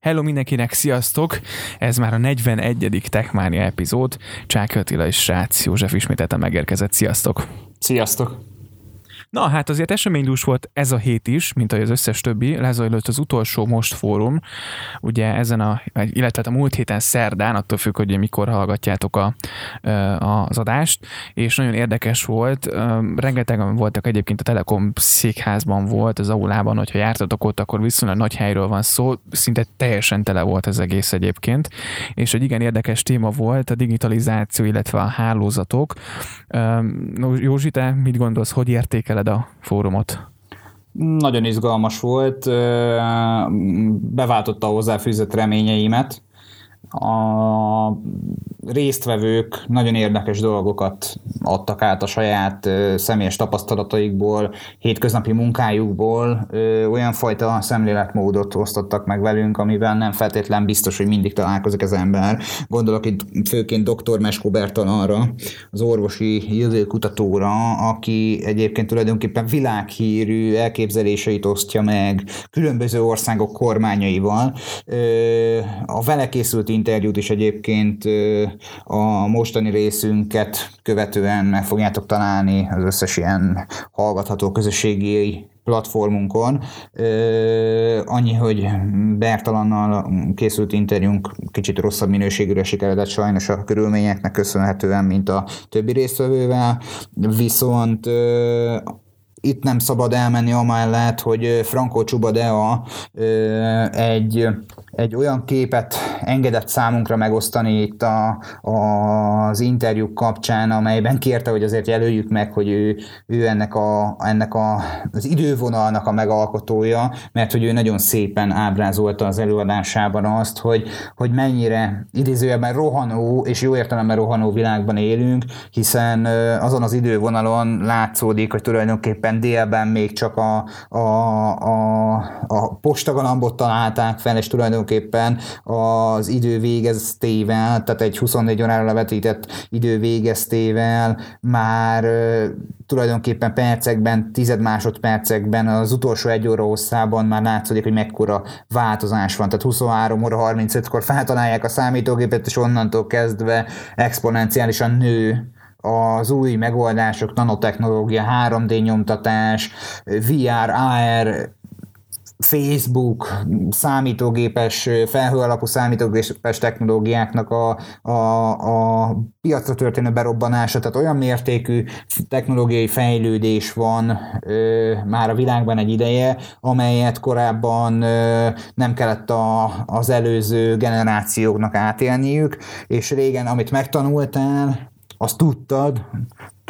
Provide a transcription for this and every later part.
Hello mindenkinek, sziasztok! Ez már a 41. Techmania epizód. Csák Attila és Srác József ismételten megérkezett. Sziasztok! Sziasztok! Na hát azért eseménydús volt ez a hét is, mint ahogy az összes többi. Lezajlott az utolsó Most fórum, ugye ezen a, illetve hát a múlt héten szerdán, attól függ, hogy mikor hallgatjátok a, az adást, és nagyon érdekes volt. Rengetegen voltak egyébként a Telekom székházban volt, az aulában, hogyha jártatok ott, akkor viszonylag nagy helyről van szó, szinte teljesen tele volt az egész egyébként, és egy igen érdekes téma volt a digitalizáció, illetve a hálózatok. Józsi, te mit gondolsz, hogy értékeled a fórumot? Nagyon izgalmas volt, beváltotta a hozzáfűzött reményeimet. A résztvevők nagyon érdekes dolgokat adtak át a saját személyes tapasztalataikból, hétköznapi munkájukból, olyan fajta szemléletmódot osztottak meg velünk, amivel nem feltétlen biztos, hogy mindig találkozik az ember. Gondolok itt főként dr. Meskó Bertalanra, az orvosi jövőkutatóra, aki egyébként tulajdonképpen világhírű elképzeléseit osztja meg különböző országok kormányaival. A vele készült interjút is egyébként a mostani részünket követően meg fogjátok találni az összes ilyen hallgatható közösségi platformunkon. Annyi, hogy Bertalannal készült interjúnk kicsit rosszabb minőségűre sikeredett sajnos a körülményeknek köszönhetően, mint a többi résztvevővel, viszont itt nem szabad elmenni amellett, hogy Franco Csubadea egy egy olyan képet engedett számunkra megosztani itt a, a, az interjúk kapcsán, amelyben kérte, hogy azért jelöljük meg, hogy ő, ő ennek, a, ennek a, az idővonalnak a megalkotója, mert hogy ő nagyon szépen ábrázolta az előadásában azt, hogy, hogy mennyire idézőjelben rohanó, és jó értelemben rohanó világban élünk, hiszen azon az idővonalon látszódik, hogy tulajdonképpen délben még csak a, a, a, a postagalambot találták fel, és tulajdonképpen az idő végeztével, tehát egy 24 órára levetített idő végeztével már tulajdonképpen percekben, tized másodpercekben az utolsó egy óra hosszában már látszik, hogy mekkora változás van. Tehát 23 óra 35-kor feltalálják a számítógépet, és onnantól kezdve exponenciálisan nő az új megoldások, nanotechnológia, 3D nyomtatás, VR, AR, Facebook, számítógépes, felhő alapú számítógépes technológiáknak a, a, a piacra történő berobbanása, tehát olyan mértékű technológiai fejlődés van ö, már a világban egy ideje, amelyet korábban ö, nem kellett a, az előző generációknak átélniük, és régen, amit megtanultál, azt tudtad,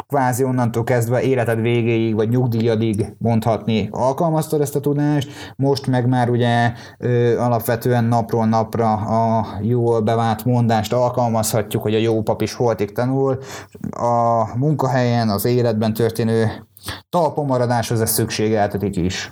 kvázi onnantól kezdve életed végéig, vagy nyugdíjadig mondhatni alkalmaztad ezt a tudást, most meg már ugye ö, alapvetően napról napra a jól bevált mondást alkalmazhatjuk, hogy a jó pap is holtig tanul. A munkahelyen, az életben történő talpomaradáshoz ez szükségeltetik is.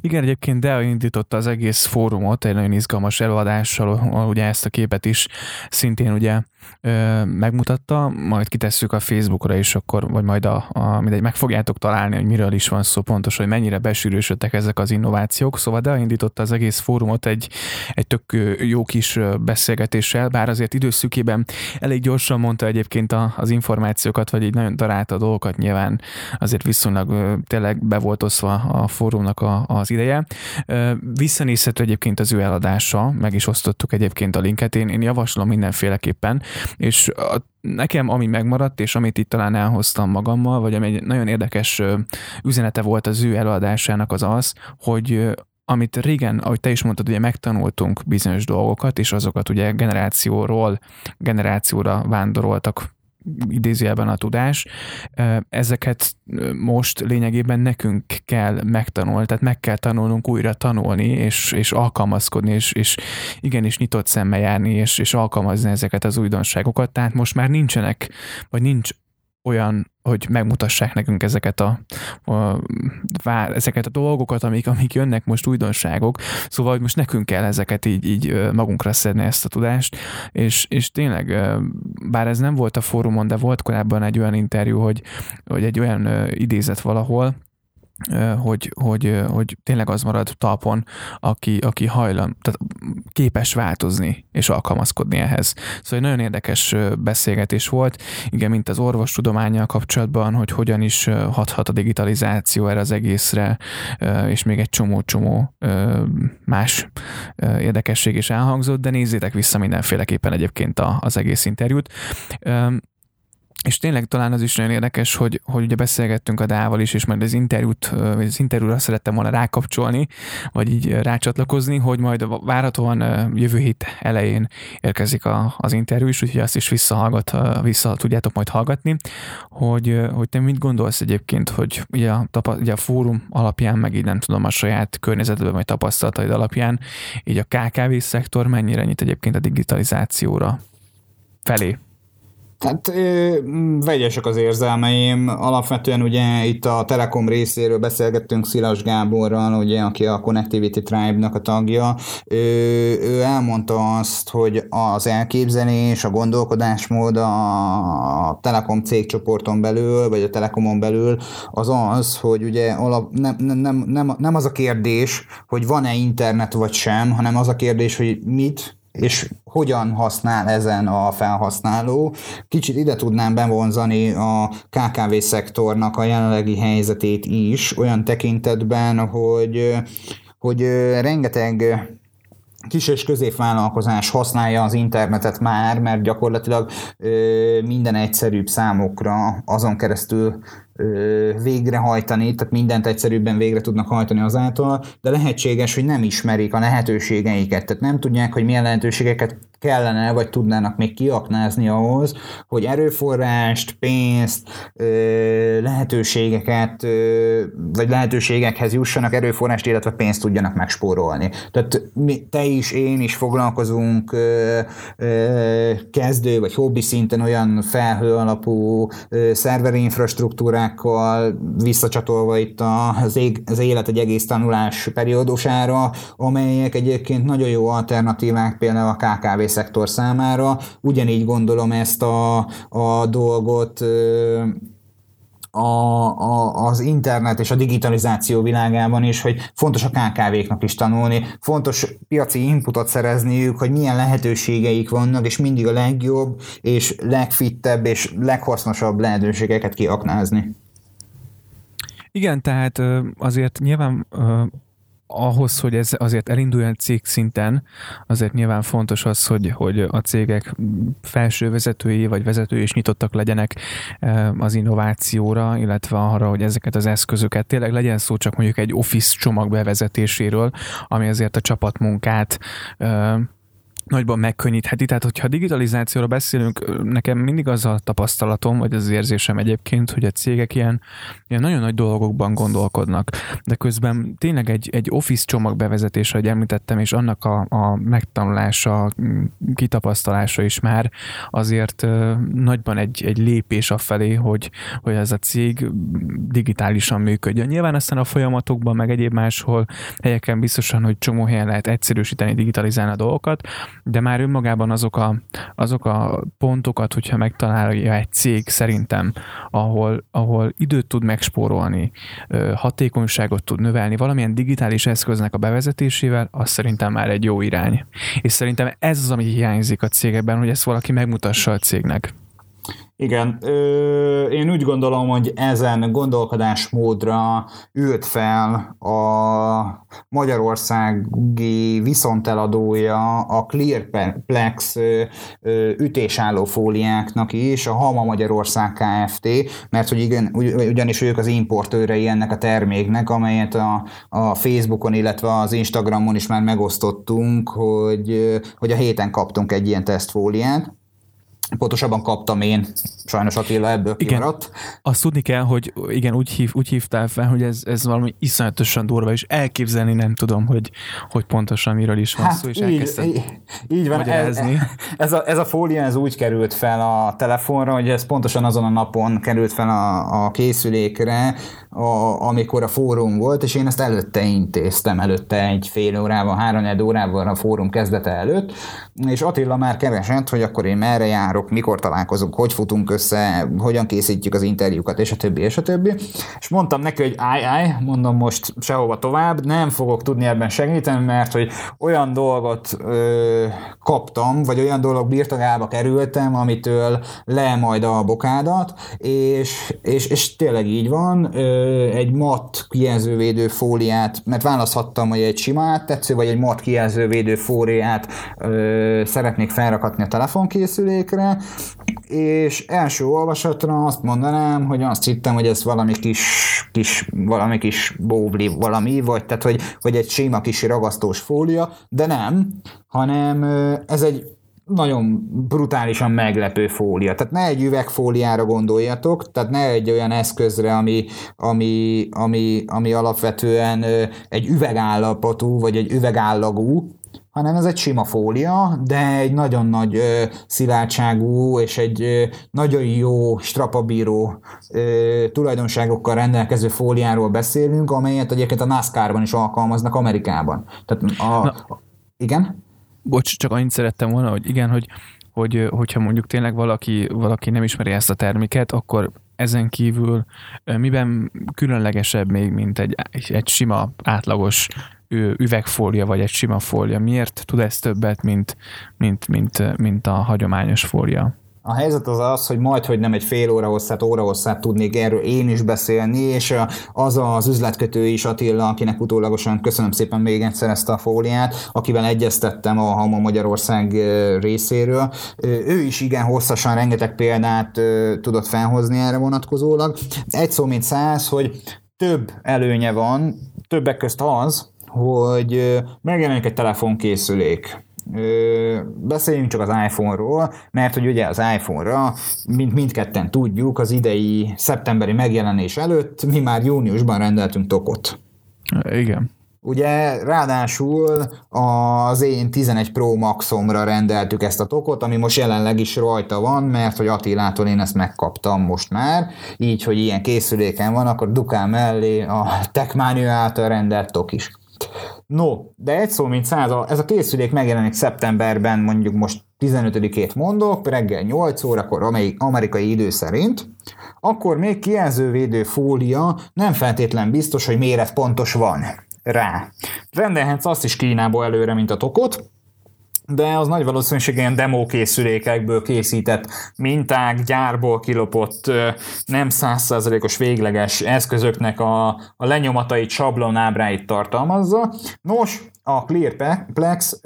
Igen, egyébként Dea indította az egész fórumot egy nagyon izgalmas előadással, ugye ezt a képet is szintén ugye ö, megmutatta, majd kitesszük a Facebookra is, akkor, vagy majd a, a mindegy, meg fogjátok találni, hogy miről is van szó pontos, hogy mennyire besűrűsödtek ezek az innovációk. Szóval de indította az egész fórumot egy, egy tök jó kis beszélgetéssel, bár azért időszükében elég gyorsan mondta egyébként a, az információkat, vagy így nagyon darálta a dolgokat, nyilván azért viszonylag tényleg be volt oszva a fórumnak a, az ideje. Visszanézhető egyébként az ő eladása, meg is osztottuk egyébként a linket, én, én javaslom mindenféleképpen, és a, nekem ami megmaradt, és amit itt talán elhoztam magammal, vagy ami egy nagyon érdekes üzenete volt az ő előadásának az az, hogy amit régen, ahogy te is mondtad, ugye megtanultunk bizonyos dolgokat, és azokat ugye generációról generációra vándoroltak idézőjelben a tudás, ezeket most lényegében nekünk kell megtanulni, tehát meg kell tanulnunk újra tanulni, és, és alkalmazkodni, és, és igenis nyitott szemmel járni, és, és alkalmazni ezeket az újdonságokat, tehát most már nincsenek, vagy nincs olyan, hogy megmutassák nekünk ezeket a, a, a ezeket a dolgokat, amik, amik jönnek most újdonságok, szóval hogy most nekünk kell ezeket így, így magunkra szedni ezt a tudást, és, és tényleg, bár ez nem volt a fórumon, de volt korábban egy olyan interjú, hogy, hogy egy olyan idézet valahol, hogy, hogy, hogy tényleg az marad talpon, aki, aki hajlan, tehát képes változni és alkalmazkodni ehhez. Szóval egy nagyon érdekes beszélgetés volt, igen, mint az orvostudományjal kapcsolatban, hogy hogyan is hathat a digitalizáció erre az egészre, és még egy csomó-csomó más érdekesség is elhangzott, de nézzétek vissza mindenféleképpen egyébként az egész interjút. És tényleg talán az is nagyon érdekes, hogy, hogy ugye beszélgettünk a Dával is, és majd az interjút, vagy az interjúra szerettem volna rákapcsolni, vagy így rácsatlakozni, hogy majd várhatóan jövő hét elején érkezik a, az interjú is, úgyhogy azt is visszahallgat, vissza tudjátok majd hallgatni, hogy, hogy te mit gondolsz egyébként, hogy ugye a, ugye a fórum alapján, meg így nem tudom, a saját környezetben vagy tapasztalataid alapján, így a KKV szektor mennyire nyit egyébként a digitalizációra felé? Hát vegyesek az érzelmeim. Alapvetően ugye itt a Telekom részéről beszélgettünk Szilas Gáborral, ugye, aki a Connectivity Tribe-nak a tagja. Ő, ő elmondta azt, hogy az elképzelés, a gondolkodásmód a Telekom cégcsoporton belül, vagy a Telekomon belül az az, hogy ugye alap, nem, nem, nem, nem az a kérdés, hogy van-e internet vagy sem, hanem az a kérdés, hogy mit és hogyan használ ezen a felhasználó. Kicsit ide tudnám bevonzani a KKV szektornak a jelenlegi helyzetét is, olyan tekintetben, hogy, hogy rengeteg kis és középvállalkozás használja az internetet már, mert gyakorlatilag minden egyszerűbb számokra azon keresztül végrehajtani, tehát mindent egyszerűbben végre tudnak hajtani azáltal, de lehetséges, hogy nem ismerik a lehetőségeiket, tehát nem tudják, hogy milyen lehetőségeket kellene, vagy tudnának még kiaknázni ahhoz, hogy erőforrást, pénzt, lehetőségeket, vagy lehetőségekhez jussanak, erőforrást, illetve pénzt tudjanak megspórolni. Tehát mi, te is, én is foglalkozunk kezdő, vagy hobbi szinten olyan felhő alapú szerverinfrastruktúrák, problémákkal visszacsatolva itt az, ég, az élet egy egész tanulás periódusára, amelyek egyébként nagyon jó alternatívák például a KKV szektor számára. Ugyanígy gondolom ezt a, a dolgot a, a, az internet és a digitalizáció világában is, hogy fontos a KKV-knak is tanulni, fontos piaci inputot szerezniük, hogy milyen lehetőségeik vannak, és mindig a legjobb, és legfittebb, és leghasznosabb lehetőségeket kiaknázni. Igen, tehát azért nyilván ahhoz, hogy ez azért elinduljon cég szinten, azért nyilván fontos az, hogy, hogy a cégek felső vezetői vagy vezetői is nyitottak legyenek az innovációra, illetve arra, hogy ezeket az eszközöket tényleg legyen szó csak mondjuk egy Office csomag bevezetéséről, ami azért a csapatmunkát nagyban megkönnyítheti. Tehát, hogyha digitalizációra beszélünk, nekem mindig az a tapasztalatom, vagy az érzésem egyébként, hogy a cégek ilyen, ilyen nagyon nagy dolgokban gondolkodnak, de közben tényleg egy, egy Office csomag bevezetése, ahogy említettem, és annak a, a megtanulása, kitapasztalása is már azért nagyban egy, egy lépés afelé, hogy, hogy ez a cég digitálisan működjön. Nyilván aztán a folyamatokban, meg egyéb máshol helyeken biztosan, hogy csomó helyen lehet egyszerűsíteni, digitalizálni a dolgokat, de már önmagában azok a, azok a pontokat, hogyha megtalálja egy cég szerintem, ahol, ahol időt tud megspórolni, hatékonyságot tud növelni, valamilyen digitális eszköznek a bevezetésével, az szerintem már egy jó irány. És szerintem ez az, ami hiányzik a cégekben, hogy ezt valaki megmutassa a cégnek. Igen, ö, én úgy gondolom, hogy ezen gondolkodásmódra ült fel a magyarországi viszonteladója a Clearplex ütésálló fóliáknak is, a Hama Magyarország Kft., mert hogy igen, ugyanis ők az importőrei ennek a terméknek, amelyet a, a Facebookon, illetve az Instagramon is már megosztottunk, hogy, hogy a héten kaptunk egy ilyen tesztfóliát, Pontosabban kaptam én, sajnos Attila ebből igen, kimaradt. Azt tudni kell, hogy igen, úgy, hív, úgy hívtál fel, hogy ez, ez valami iszonyatosan durva, és elképzelni nem tudom, hogy, hogy pontosan miről is van hát szó, és így, így, így van, ez, ez, a, ez a fólia ez úgy került fel a telefonra, hogy ez pontosan azon a napon került fel a, a készülékre, a, amikor a fórum volt, és én ezt előtte intéztem, előtte egy fél órával, három órával a fórum kezdete előtt, és Attila már keresett, hogy akkor én merre jár várok, mikor találkozunk, hogy futunk össze, hogyan készítjük az interjúkat, és a többi, és a többi. És mondtam neki, hogy állj, állj, mondom most sehova tovább, nem fogok tudni ebben segíteni, mert hogy olyan dolgot ö, kaptam, vagy olyan dolog birtokába kerültem, amitől le majd a bokádat, és, és, és tényleg így van, ö, egy mat kijelzővédő fóliát, mert választhattam, hogy egy sima áttetsző, vagy egy mat kijelzővédő fóliát ö, szeretnék felrakatni a telefonkészülékre, és első olvasatra azt mondanám, hogy azt hittem, hogy ez valami kis, kis valami kis bóvli valami, vagy tehát, hogy, hogy egy sima kis ragasztós fólia, de nem, hanem ez egy nagyon brutálisan meglepő fólia. Tehát ne egy üvegfóliára gondoljatok, tehát ne egy olyan eszközre, ami, ami, ami, ami alapvetően egy üvegállapotú, vagy egy üvegállagú, hanem ez egy sima fólia, de egy nagyon nagy ö, szilárdságú és egy ö, nagyon jó strapabíró ö, tulajdonságokkal rendelkező fóliáról beszélünk, amelyet egyébként a NASCAR-ban is alkalmaznak Amerikában. Tehát a, Na, igen? Bocs, csak annyit szerettem volna, hogy igen, hogy, hogy hogyha mondjuk tényleg valaki, valaki nem ismeri ezt a terméket, akkor ezen kívül miben különlegesebb még, mint egy, egy sima, átlagos üvegfólia vagy egy sima fólia? Miért tud ez többet, mint, mint, mint, mint a hagyományos fólia? A helyzet az az, hogy majd, hogy nem egy fél óra hosszát, óra hosszát tudnék erről én is beszélni, és az az üzletkötő is Attila, akinek utólagosan köszönöm szépen még egyszer ezt a fóliát, akivel egyeztettem a Hama Magyarország részéről. Ő is igen hosszasan rengeteg példát tudott felhozni erre vonatkozólag. Egy szó mint száz, hogy több előnye van, többek közt az, hogy megjelenik egy telefonkészülék, beszéljünk csak az iPhone-ról, mert hogy ugye az iPhone-ra, mint mindketten tudjuk, az idei szeptemberi megjelenés előtt mi már júniusban rendeltünk tokot. Igen. Ugye ráadásul az én 11 Pro Maxomra rendeltük ezt a tokot, ami most jelenleg is rajta van, mert hogy Attilától én ezt megkaptam most már, így, hogy ilyen készüléken van, akkor dukál mellé a Techmania által rendelt tok is. No, de egy szó, mint száz, ez a készülék megjelenik szeptemberben, mondjuk most 15-ét mondok, reggel 8 órakor amerikai idő szerint, akkor még kijelzővédő fólia nem feltétlen biztos, hogy méret pontos van rá. Rendelhetsz azt is Kínából előre, mint a tokot, de az nagy valószínűség ilyen demo készülékekből készített minták, gyárból kilopott, nem százszázalékos végleges eszközöknek a, a lenyomatait, sablonábráit tartalmazza. Nos, a Clearplex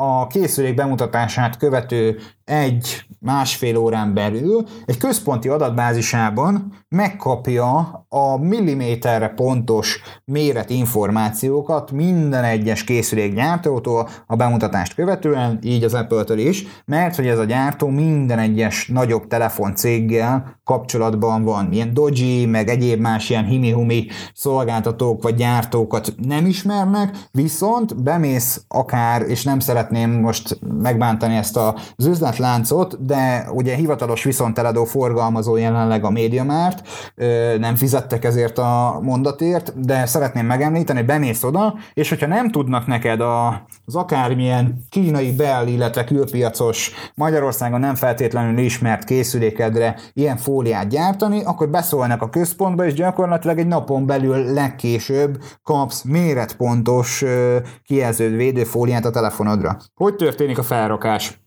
a készülék bemutatását követő egy másfél órán belül egy központi adatbázisában megkapja a milliméterre pontos méret információkat minden egyes készülék gyártótól a bemutatást követően, így az Apple-től is, mert hogy ez a gyártó minden egyes nagyobb telefoncéggel kapcsolatban van. Ilyen Doji, meg egyéb más ilyen himi-humi szolgáltatók vagy gyártókat nem ismernek, viszont bemész akár, és nem szeretném most megbántani ezt az üzletláncot, de ugye hivatalos viszonteladó forgalmazó jelenleg a MediaMart, nem fizettek ezért a mondatért, de szeretném megemlíteni, hogy bemész oda, és hogyha nem tudnak neked az akármilyen kínai bel, illetve külpiacos Magyarországon nem feltétlenül ismert készülékedre ilyen fóliát gyártani, akkor beszólnak a központba, és gyakorlatilag egy napon belül legkésőbb kapsz méretpontos kijelző védőfóliát a telefonodra. Hogy történik a felrakás?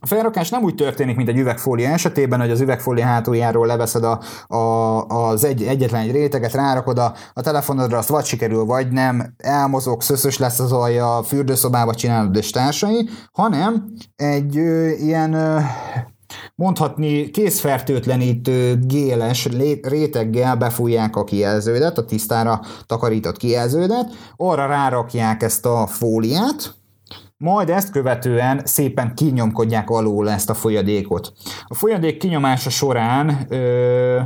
A felrakás nem úgy történik, mint egy üvegfólia esetében, hogy az üvegfólia hátuljáról leveszed a, a, az egy, egyetlen egy réteget, rárakod a, a telefonodra, azt vagy sikerül, vagy nem, elmozog, szöszös lesz az alja, fürdőszobába csinálod és társai, hanem egy ö, ilyen ö, mondhatni készfertőtlenítő géles réteggel befújják a kijelződet, a tisztára takarított kijelződet, arra rárakják ezt a fóliát, majd ezt követően szépen kinyomkodják alól ezt a folyadékot. A folyadék kinyomása során ö,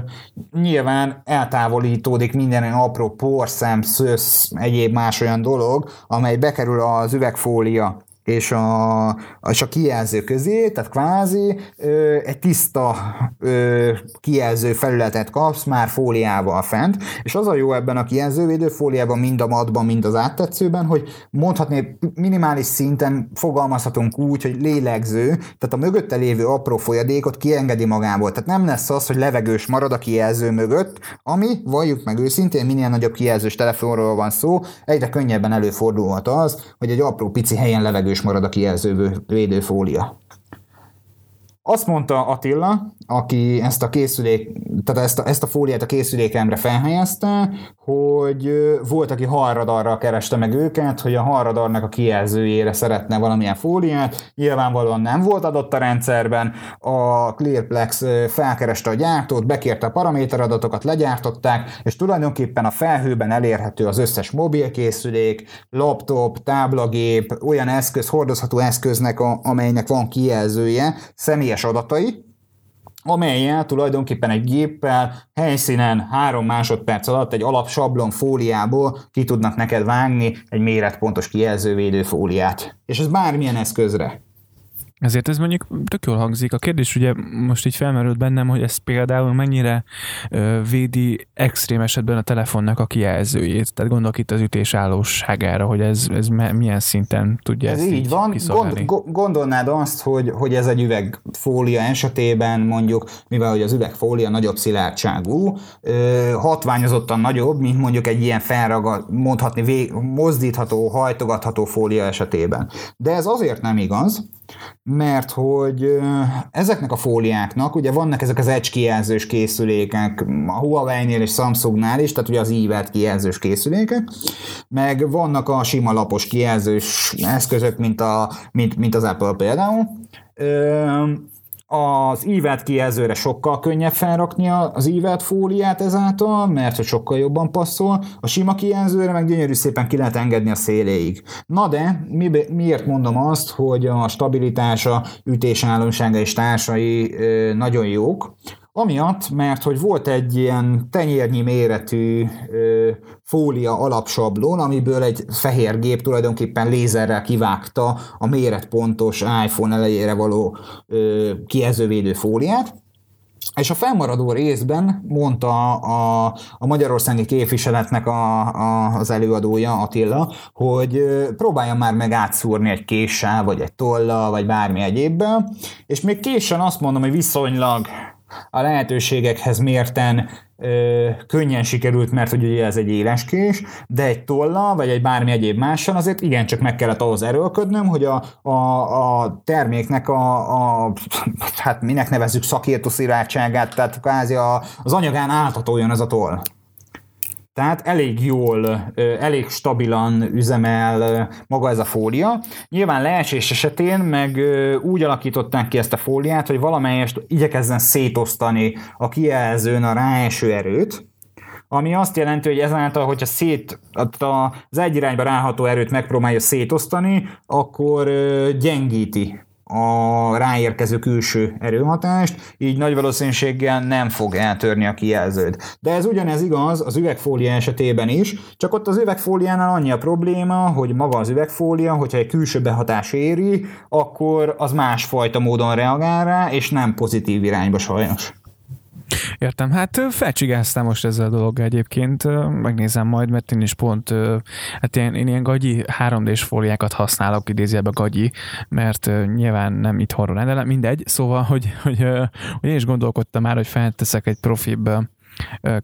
nyilván eltávolítódik minden apró porszem, szösz, egyéb más olyan dolog, amely bekerül az üvegfólia és a, és a kijelző közé, tehát kvázi ö, egy tiszta ö, kijelző felületet kapsz már fóliával fent, és az a jó ebben a kijelzővédő fóliában, mind a matban, mind az áttetszőben, hogy mondhatni minimális szinten fogalmazhatunk úgy, hogy lélegző, tehát a mögötte lévő apró folyadékot kiengedi magából. Tehát nem lesz az, hogy levegős marad a kijelző mögött, ami, valljuk meg őszintén, minél nagyobb kijelzős telefonról van szó, egyre könnyebben előfordulhat az, hogy egy apró pici helyen levegős marad a kijelző védőfólia. Azt mondta Attila, aki ezt a készülék, tehát ezt a, ezt a fóliát a készülékemre felhelyezte, hogy volt, aki harradarral kereste meg őket, hogy a harradarnak a kijelzőjére szeretne valamilyen fóliát, nyilvánvalóan nem volt adott a rendszerben, a Clearplex felkereste a gyártót, bekérte a paraméteradatokat, legyártották, és tulajdonképpen a felhőben elérhető az összes mobilkészülék, laptop, táblagép, olyan eszköz, hordozható eszköznek, amelynek van kijelzője, személyes adatai, amelyel tulajdonképpen egy géppel helyszínen három másodperc alatt egy alap sablon fóliából ki tudnak neked vágni egy méretpontos kijelzővédő fóliát. És ez bármilyen eszközre. Ezért ez mondjuk tök jól hangzik. A kérdés ugye most így felmerült bennem, hogy ez például mennyire ö, védi extrém esetben a telefonnak a kijelzőjét. Tehát gondolok itt az ütés állóságára, hogy ez, ez milyen szinten tudja ez ezt így, így van. Gond, gondolnád azt, hogy, hogy ez egy üvegfólia esetében mondjuk, mivel hogy az üvegfólia nagyobb szilárdságú, ö, hatványozottan nagyobb, mint mondjuk egy ilyen felragad, mondhatni, vég, mozdítható, hajtogatható fólia esetében. De ez azért nem igaz, mert hogy ezeknek a fóliáknak, ugye vannak ezek az edge kijelzős készülékek, a Huawei-nél és Samsungnál is, tehát ugye az ívet kijelzős készülékek, meg vannak a sima lapos kijelzős eszközök, mint, a, mint, mint az Apple például, az ívet kijelzőre sokkal könnyebb felrakni az ívet fóliát ezáltal, mert hogy sokkal jobban passzol, a sima kijelzőre meg gyönyörű szépen ki lehet engedni a széléig. Na de mi, miért mondom azt, hogy a stabilitása, ütésállósága és társai nagyon jók? Amiatt, mert hogy volt egy ilyen tenyérnyi méretű ö, fólia alapsablon, amiből egy fehér gép tulajdonképpen lézerrel kivágta a méretpontos iPhone elejére való ö, kijelzővédő fóliát, és a felmaradó részben mondta a, a magyarországi képviseletnek a, a, az előadója, Attila, hogy próbálja már meg átszúrni egy késsel, vagy egy tollal, vagy bármi egyébben, és még késen azt mondom, hogy viszonylag a lehetőségekhez mérten ö, könnyen sikerült, mert hogy ugye ez egy éleskés, de egy tolla, vagy egy bármi egyéb mással azért igencsak meg kellett ahhoz erőlködnöm, hogy a, a, a terméknek a, a, hát minek nevezzük szakértő szilárdságát, tehát kvázi a, az anyagán áthatoljon ez a toll. Tehát elég jól, elég stabilan üzemel maga ez a fólia. Nyilván leesés esetén meg úgy alakították ki ezt a fóliát, hogy valamelyest igyekezzen szétosztani a kijelzőn a ráeső erőt, ami azt jelenti, hogy ezáltal, hogyha szét, az egy irányba ráható erőt megpróbálja szétosztani, akkor gyengíti a ráérkező külső erőhatást, így nagy valószínűséggel nem fog eltörni a kijelződ. De ez ugyanez igaz az üvegfólia esetében is, csak ott az üvegfóliánál annyi a probléma, hogy maga az üvegfólia, hogyha egy külső behatás éri, akkor az másfajta módon reagál rá, és nem pozitív irányba sajnos. Értem, hát felcsigáztam most ezzel a dologgal egyébként, megnézem majd, mert én is pont, hát én, én ilyen gagyi 3D-s fóliákat használok, idézőjelben gagyi, mert nyilván nem itthonról rendelem, mindegy, szóval, hogy, hogy, hogy én is gondolkodtam már, hogy felteszek egy profibb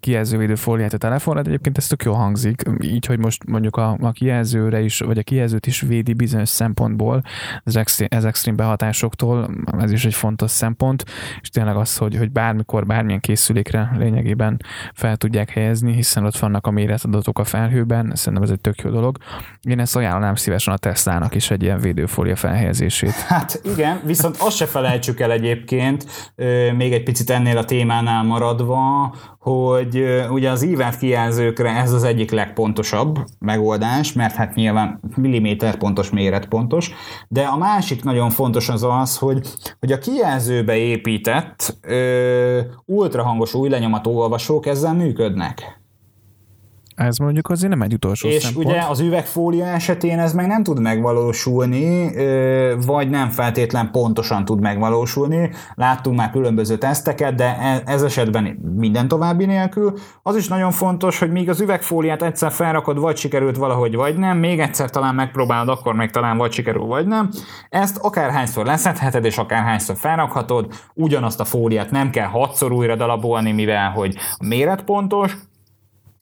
kijelzővédő fóliát a telefonra, de egyébként ez tök jól hangzik, így, hogy most mondjuk a, a kijelzőre is, vagy a kijelzőt is védi bizonyos szempontból, ez extrém, ez extrém behatásoktól, ez is egy fontos szempont, és tényleg az, hogy, hogy bármikor, bármilyen készülékre lényegében fel tudják helyezni, hiszen ott vannak a méretadatok a felhőben, szerintem ez egy tök jó dolog. Én ezt ajánlanám szívesen a Tesla-nak is egy ilyen védőfólia felhelyezését. Hát igen, viszont azt se felejtsük el egyébként, még egy picit ennél a témánál maradva, hogy ugye az ívát kijelzőkre ez az egyik legpontosabb megoldás, mert hát nyilván milliméter pontos, méret pontos, de a másik nagyon fontos az az, hogy, hogy a kijelzőbe épített ö, ultrahangos új lenyomató olvasók ezzel működnek. Ez mondjuk azért nem egy utolsó És szempont. ugye az üvegfólia esetén ez meg nem tud megvalósulni, vagy nem feltétlen pontosan tud megvalósulni. Láttunk már különböző teszteket, de e, ez esetben minden további nélkül. Az is nagyon fontos, hogy míg az üvegfóliát egyszer felrakod, vagy sikerült valahogy, vagy nem, még egyszer talán megpróbálod, akkor meg talán vagy sikerül, vagy nem. Ezt akárhányszor leszedheted, és akárhányszor felrakhatod, ugyanazt a fóliát nem kell hatszor újra dalabolni, mivel hogy a méret pontos,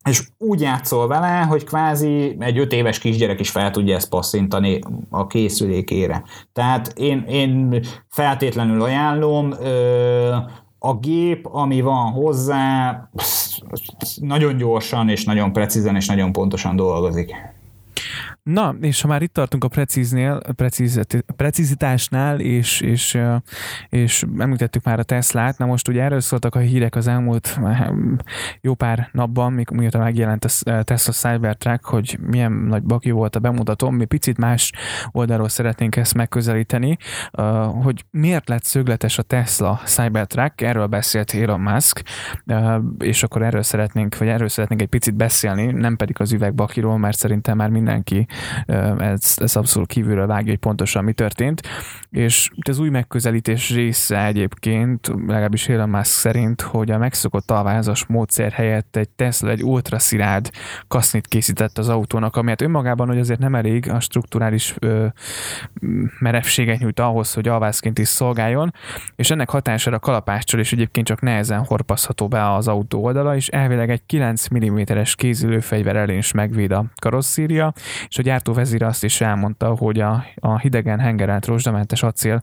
és úgy játszol vele, hogy kvázi egy öt éves kisgyerek is fel tudja ezt passzintani a készülékére. Tehát én, én feltétlenül ajánlom, a gép, ami van hozzá, nagyon gyorsan és nagyon precízen és nagyon pontosan dolgozik. Na, és ha már itt tartunk a precíznél, precizitásnál, és, és, és említettük már a Teslát, na most ugye erről szóltak a hírek az elmúlt jó pár napban, mióta megjelent a Tesla Cybertruck, hogy milyen nagy baki volt a bemutató, mi picit más oldalról szeretnénk ezt megközelíteni, hogy miért lett szögletes a Tesla Cybertruck, erről beszélt Elon Musk, és akkor erről szeretnénk, vagy erről szeretnénk egy picit beszélni, nem pedig az üvegbakiról, mert szerintem már mindenki ez, ez abszolút kívülről vágja, hogy pontosan mi történt. És az új megközelítés része egyébként, legalábbis Elon Musk szerint, hogy a megszokott alvázas módszer helyett egy Tesla egy ultraszilárd kasznit készített az autónak, ami hát önmagában, hogy azért nem elég a strukturális ö, merevséget nyújt ahhoz, hogy alvázként is szolgáljon, és ennek hatására kalapáccsal is egyébként csak nehezen horpaszható be az autó oldala, és elvileg egy 9 mm-es kézülőfegyver elén is megvéd a karosszíria, és a gyártóvezér azt is elmondta, hogy a, a hidegen hengerelt rozsdamentes acél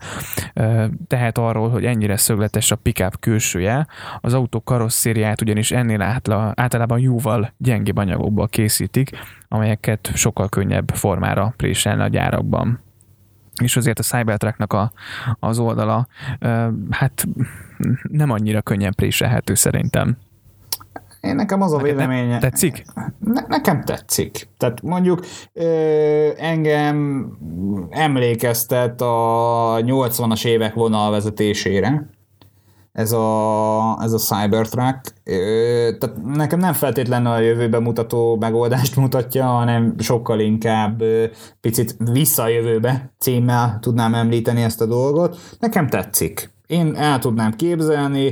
tehet arról, hogy ennyire szögletes a pickup külsője, az autó karosszériát ugyanis ennél átla, általában jóval gyengébb anyagokból készítik, amelyeket sokkal könnyebb formára préselni a gyárakban és azért a Cybertrucknak a, az oldala hát nem annyira könnyen préselhető szerintem. Én nekem az a Neked véleménye... Tetszik? Ne, nekem tetszik. Tehát mondjuk ö, engem emlékeztet a 80-as évek vonalvezetésére, ez a, ez a Cybertruck. Tehát nekem nem feltétlenül a jövőbe mutató megoldást mutatja, hanem sokkal inkább picit vissza a jövőbe címmel tudnám említeni ezt a dolgot. Nekem tetszik én el tudnám képzelni,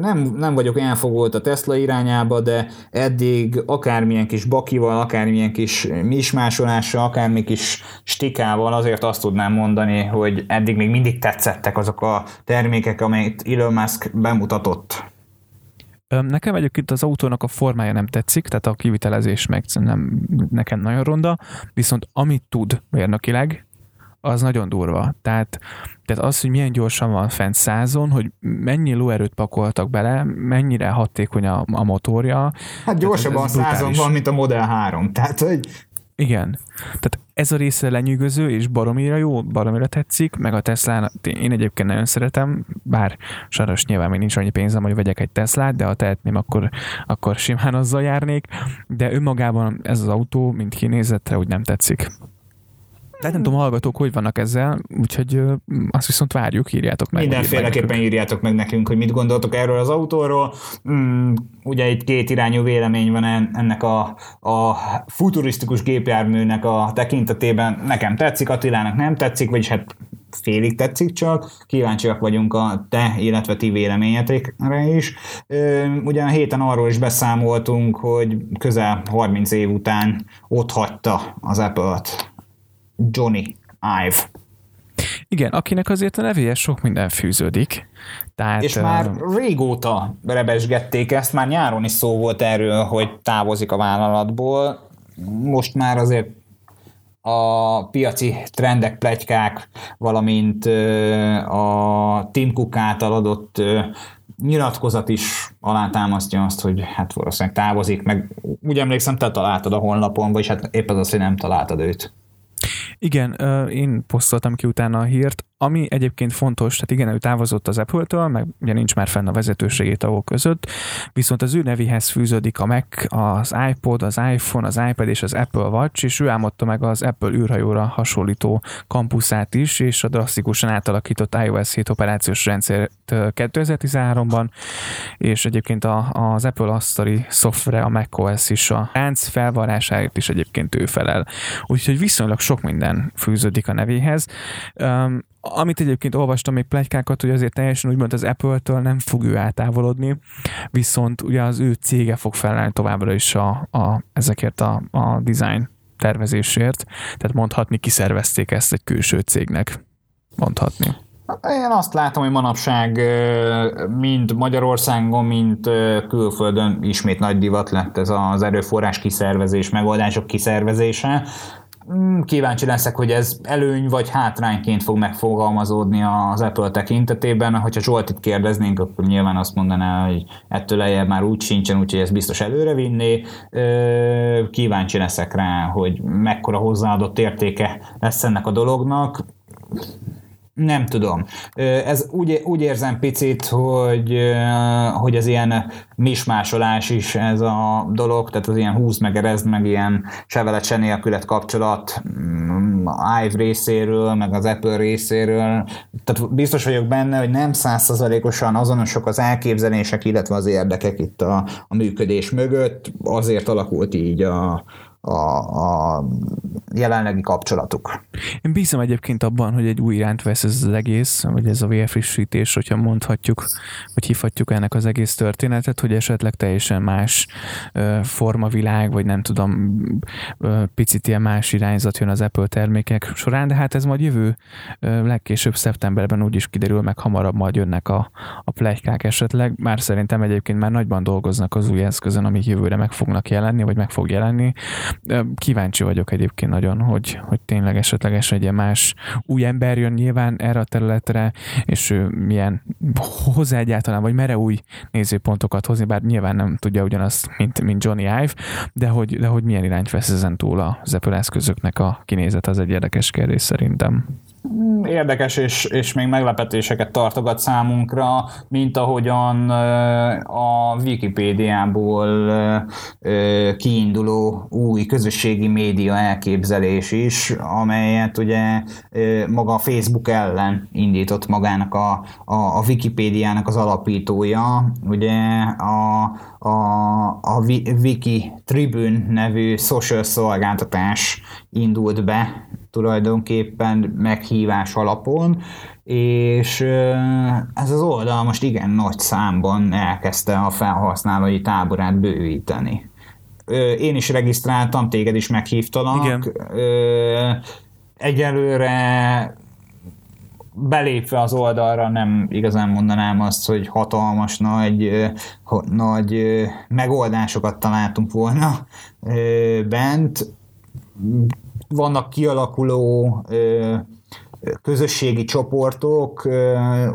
nem, nem vagyok elfogolt a Tesla irányába, de eddig akármilyen kis bakival, akármilyen kis mismásolással, akármi kis stikával azért azt tudnám mondani, hogy eddig még mindig tetszettek azok a termékek, amelyet Elon Musk bemutatott. Nekem egyébként az autónak a formája nem tetszik, tehát a kivitelezés meg nem, nekem nagyon ronda, viszont amit tud mérnökileg, az nagyon durva. Tehát, tehát az, hogy milyen gyorsan van fent százon, hogy mennyi lóerőt pakoltak bele, mennyire hatékony a, a motorja. Hát gyorsabban a százon van, mint a Model 3. Tehát, hogy igen. Tehát ez a része lenyűgöző, és baromira jó, baromira tetszik, meg a Tesla, én egyébként nagyon szeretem, bár sajnos nyilván még nincs annyi pénzem, hogy vegyek egy Teslát, de ha tehetném, akkor, akkor simán azzal járnék, de önmagában ez az autó, mint kinézetre, úgy nem tetszik. De nem tudom, hallgatók, hogy vannak ezzel, úgyhogy azt viszont várjuk, írjátok meg. Mindenféleképpen írjátok meg nekünk, hogy mit gondoltok erről az autóról. Mm, ugye itt két irányú vélemény van ennek a, a futurisztikus gépjárműnek a tekintetében. Nekem tetszik, Attilának nem tetszik, vagyis hát félig tetszik csak, kíváncsiak vagyunk a te, illetve ti véleményetekre is. Ugyan a héten arról is beszámoltunk, hogy közel 30 év után ott hagyta az Apple-t Johnny Ive. Igen, akinek azért a nevéhez sok minden fűződik. Tehát, és már régóta rebesgették ezt, már nyáron is szó volt erről, hogy távozik a vállalatból. Most már azért a piaci trendek, plegykák, valamint a Tim Cook által adott nyilatkozat is alátámasztja azt, hogy hát valószínűleg távozik, meg úgy emlékszem, te találtad a honlapon, vagy hát épp az az, hogy nem találtad őt. Igen, én posztoltam ki utána a hírt. Ami egyébként fontos, tehát igen, ő távozott az Apple-től, meg ugye nincs már fenn a vezetőségi tagok között, viszont az ő nevéhez fűződik a Mac, az iPod, az iPhone, az iPad és az Apple Watch, és ő álmodta meg az Apple űrhajóra hasonlító kampuszát is, és a drasztikusan átalakított iOS 7 operációs rendszert 2013-ban, és egyébként a, az Apple asztali szoftvere, a macOS is a ránc felvarásáért is egyébként ő felel. Úgyhogy viszonylag sok minden fűződik a nevéhez. Um, amit egyébként olvastam még plegykákat, hogy azért teljesen úgymond az Apple-től nem fog ő eltávolodni, viszont ugye az ő cége fog felállni továbbra is a, a, ezekért a, a design tervezésért, tehát mondhatni kiszervezték ezt egy külső cégnek, mondhatni. Én azt látom, hogy manapság mind Magyarországon, mind külföldön ismét nagy divat lett ez az erőforrás kiszervezés, megoldások kiszervezése. Mm, kíváncsi leszek, hogy ez előny vagy hátrányként fog megfogalmazódni az Apple tekintetében. Hogyha Zsoltit kérdeznénk, akkor nyilván azt mondaná, hogy ettől lejjebb már úgy sincsen, úgyhogy ez biztos előre vinné. Kíváncsi leszek rá, hogy mekkora hozzáadott értéke lesz ennek a dolognak. Nem tudom. Ez úgy, úgy érzem picit, hogy, hogy ez ilyen mismásolás is ez a dolog, tehát az ilyen húz meg erezd, meg ilyen sevelet se nélkület kapcsolat mm, Ive részéről, meg az Apple részéről. Tehát biztos vagyok benne, hogy nem százszerzalékosan azonosok az elképzelések, illetve az érdekek itt a, a működés mögött. Azért alakult így a, a, a jelenlegi kapcsolatuk. Én bízom egyébként abban, hogy egy új iránt vesz ez az egész, vagy ez a vérfrissítés, hogyha mondhatjuk, vagy hívhatjuk ennek az egész történetet, hogy esetleg teljesen más uh, formavilág, vagy nem tudom, uh, picit ilyen más irányzat jön az Apple termékek során, de hát ez majd jövő legkésőbb szeptemberben úgy is kiderül, meg hamarabb majd jönnek a, a plegykák esetleg. Már szerintem egyébként már nagyban dolgoznak az új eszközön, amik jövőre meg fognak jelenni, vagy meg fog jelenni. Kíváncsi vagyok egyébként nagyon, hogy, hogy tényleg esetleges egy más új ember jön nyilván erre a területre, és ő milyen hozzá egyáltalán, vagy mere új nézőpontokat hozni, bár nyilván nem tudja ugyanazt, mint, mint Johnny Ive, de hogy, de hogy milyen irányt vesz ezen túl az Apple eszközöknek a kinézet, az egy érdekes kérdés szerintem. Mm, érdekes és, és még meglepetéseket tartogat számunkra, mint ahogyan a Wikipédiából kiinduló új közösségi média elképzelés is, amelyet ugye maga a Facebook ellen indított magának a, a, a Wikipédiának az alapítója, ugye a, a, a Wiki Tribune nevű social szolgáltatás indult be tulajdonképpen meghívás alapon, és ez az oldal most igen nagy számban elkezdte a felhasználói táborát bővíteni. Én is regisztráltam, téged is meghívtalak. Igen. Egyelőre belépve az oldalra nem igazán mondanám azt, hogy hatalmas nagy, nagy megoldásokat találtunk volna bent. Vannak kialakuló közösségi csoportok,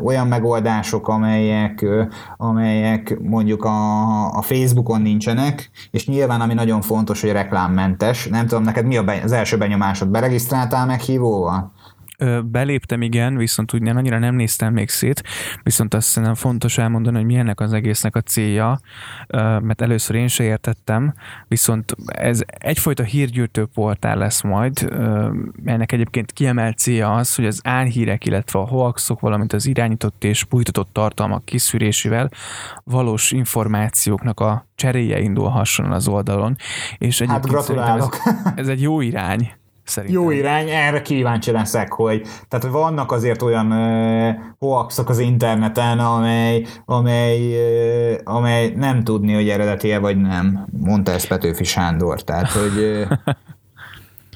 olyan megoldások, amelyek, amelyek mondjuk a, a Facebookon nincsenek, és nyilván ami nagyon fontos, hogy reklámmentes. Nem tudom, neked mi az első benyomásod? Beregisztráltál meghívóval? Beléptem, igen, viszont úgy nem, annyira nem néztem még szét, viszont azt szerintem fontos elmondani, hogy milyennek az egésznek a célja, mert először én se értettem, viszont ez egyfajta hírgyűjtő portál lesz majd, ennek egyébként kiemelt célja az, hogy az álhírek, illetve a hoaxok, valamint az irányított és bújtatott tartalmak kiszűrésével valós információknak a cseréje indulhasson az oldalon. És egyébként hát gratulálok. Ez, ez egy jó irány, Szerintem. Jó irány, erre kíváncsi leszek, hogy tehát vannak azért olyan uh, hoaxok az interneten, amely, amely, uh, amely nem tudni, hogy eredetie vagy nem, mondta ezt Petőfi Sándor, tehát hogy uh,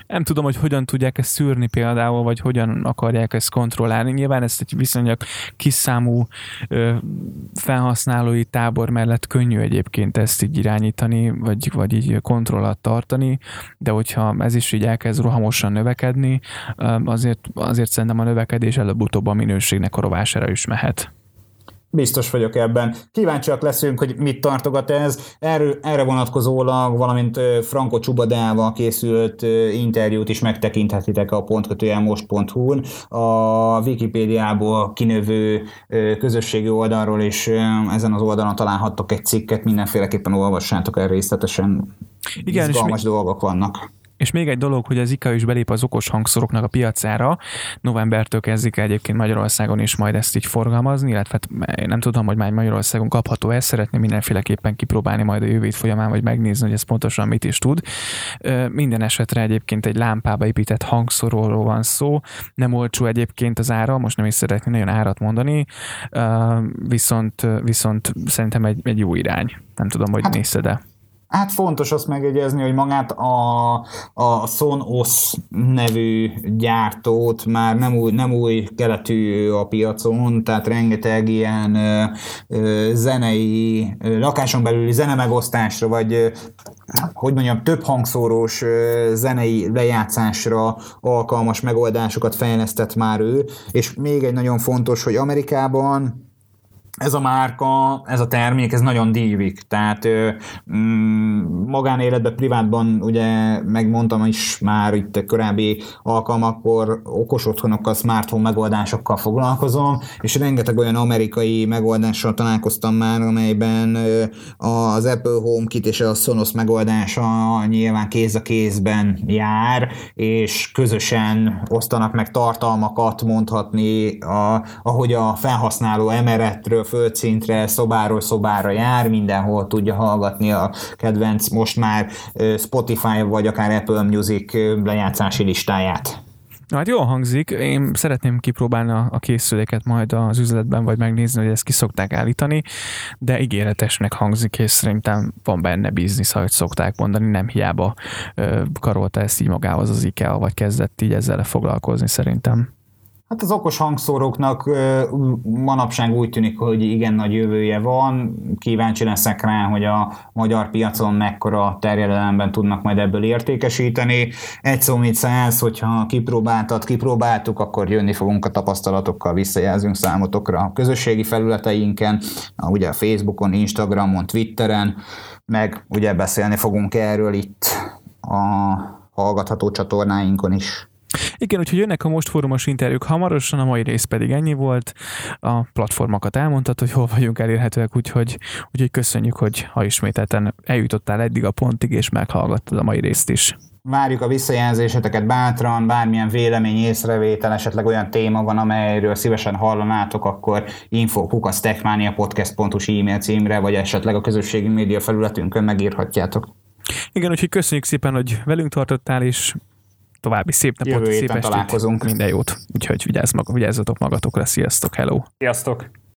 Nem tudom, hogy hogyan tudják ezt szűrni például, vagy hogyan akarják ezt kontrollálni. Nyilván ezt egy viszonylag kiszámú ö, felhasználói tábor mellett könnyű egyébként ezt így irányítani, vagy, vagy így kontrollat tartani, de hogyha ez is így elkezd rohamosan növekedni, azért, azért szerintem a növekedés előbb-utóbb a minőségnek a rovására is mehet. Biztos vagyok ebben. Kíváncsiak leszünk, hogy mit tartogat ez. Erről, erre vonatkozólag, valamint Franco Csubadával készült interjút is megtekinthetitek a pontkötőjelmost.hu-n. A Wikipédiából kinövő közösségi oldalról, és ezen az oldalon találhattok egy cikket, mindenféleképpen olvassátok el részletesen. Igen, Izgalmas dolgok vannak. És még egy dolog, hogy az IKA is belép az okos hangszoroknak a piacára. Novembertől kezdik egyébként Magyarországon is majd ezt így forgalmazni, illetve hát nem tudom, hogy már Magyarországon kapható ez, szeretném mindenféleképpen kipróbálni majd a jövő folyamán, vagy megnézni, hogy ez pontosan mit is tud. Minden esetre egyébként egy lámpába épített hangszóróról van szó, nem olcsó egyébként az ára, most nem is szeretnék nagyon árat mondani, viszont, viszont szerintem egy, egy jó irány. Nem tudom, hogy hát, nézted-e. Hát fontos azt megjegyezni, hogy magát a, a Sonos nevű gyártót már nem új, nem új keletű a piacon, tehát rengeteg ilyen ö, ö, zenei, ö, lakáson belüli zenemegosztásra, vagy ö, hogy mondjam, több hangszórós zenei lejátszásra alkalmas megoldásokat fejlesztett már ő, és még egy nagyon fontos, hogy Amerikában ez a márka, ez a termék, ez nagyon dívik, tehát mm, magánéletben, privátban ugye megmondtam is már itt a korábbi alkalmakkor okos otthonokkal, smart home megoldásokkal foglalkozom, és rengeteg olyan amerikai megoldással találkoztam már, amelyben az Apple HomeKit és a Sonos megoldása nyilván kéz a kézben jár, és közösen osztanak meg tartalmakat mondhatni, a, ahogy a felhasználó emeretről földszintre, szobáról szobára jár, mindenhol tudja hallgatni a kedvenc most már Spotify vagy akár Apple Music lejátszási listáját. Na, hát jól hangzik, én szeretném kipróbálni a készüléket majd az üzletben, vagy megnézni, hogy ezt ki szokták állítani, de ígéretesnek hangzik, és szerintem van benne biznisz, ahogy szokták mondani, nem hiába karolta ezt így magához az IKEA, vagy kezdett így ezzel foglalkozni szerintem. Hát az okos hangszóróknak manapság úgy tűnik, hogy igen nagy jövője van. Kíváncsi leszek rá, hogy a magyar piacon mekkora terjedelemben tudnak majd ebből értékesíteni. Egy szó mit szállsz, hogyha kipróbáltad, kipróbáltuk, akkor jönni fogunk a tapasztalatokkal, visszajelzünk számotokra a közösségi felületeinken, ugye a Facebookon, Instagramon, Twitteren, meg ugye beszélni fogunk erről itt a hallgatható csatornáinkon is. Igen, úgyhogy jönnek a most fórumos interjúk hamarosan, a mai rész pedig ennyi volt. A platformokat elmondtad, hogy hol vagyunk elérhetőek, úgyhogy, úgyhogy köszönjük, hogy ha ismételten eljutottál eddig a pontig, és meghallgattad a mai részt is. Várjuk a visszajelzéseteket bátran, bármilyen vélemény, észrevétel, esetleg olyan téma van, amelyről szívesen hallanátok, akkor info.kukasztechmaniapodcast.hu e-mail címre, vagy esetleg a közösségi média felületünkön megírhatjátok. Igen, úgyhogy köszönjük szépen, hogy velünk tartottál, és további szép napot, Jövő szép estét, találkozunk. minden jót. Úgyhogy vigyázz maga, vigyázzatok magatokra, sziasztok, hello! Sziasztok!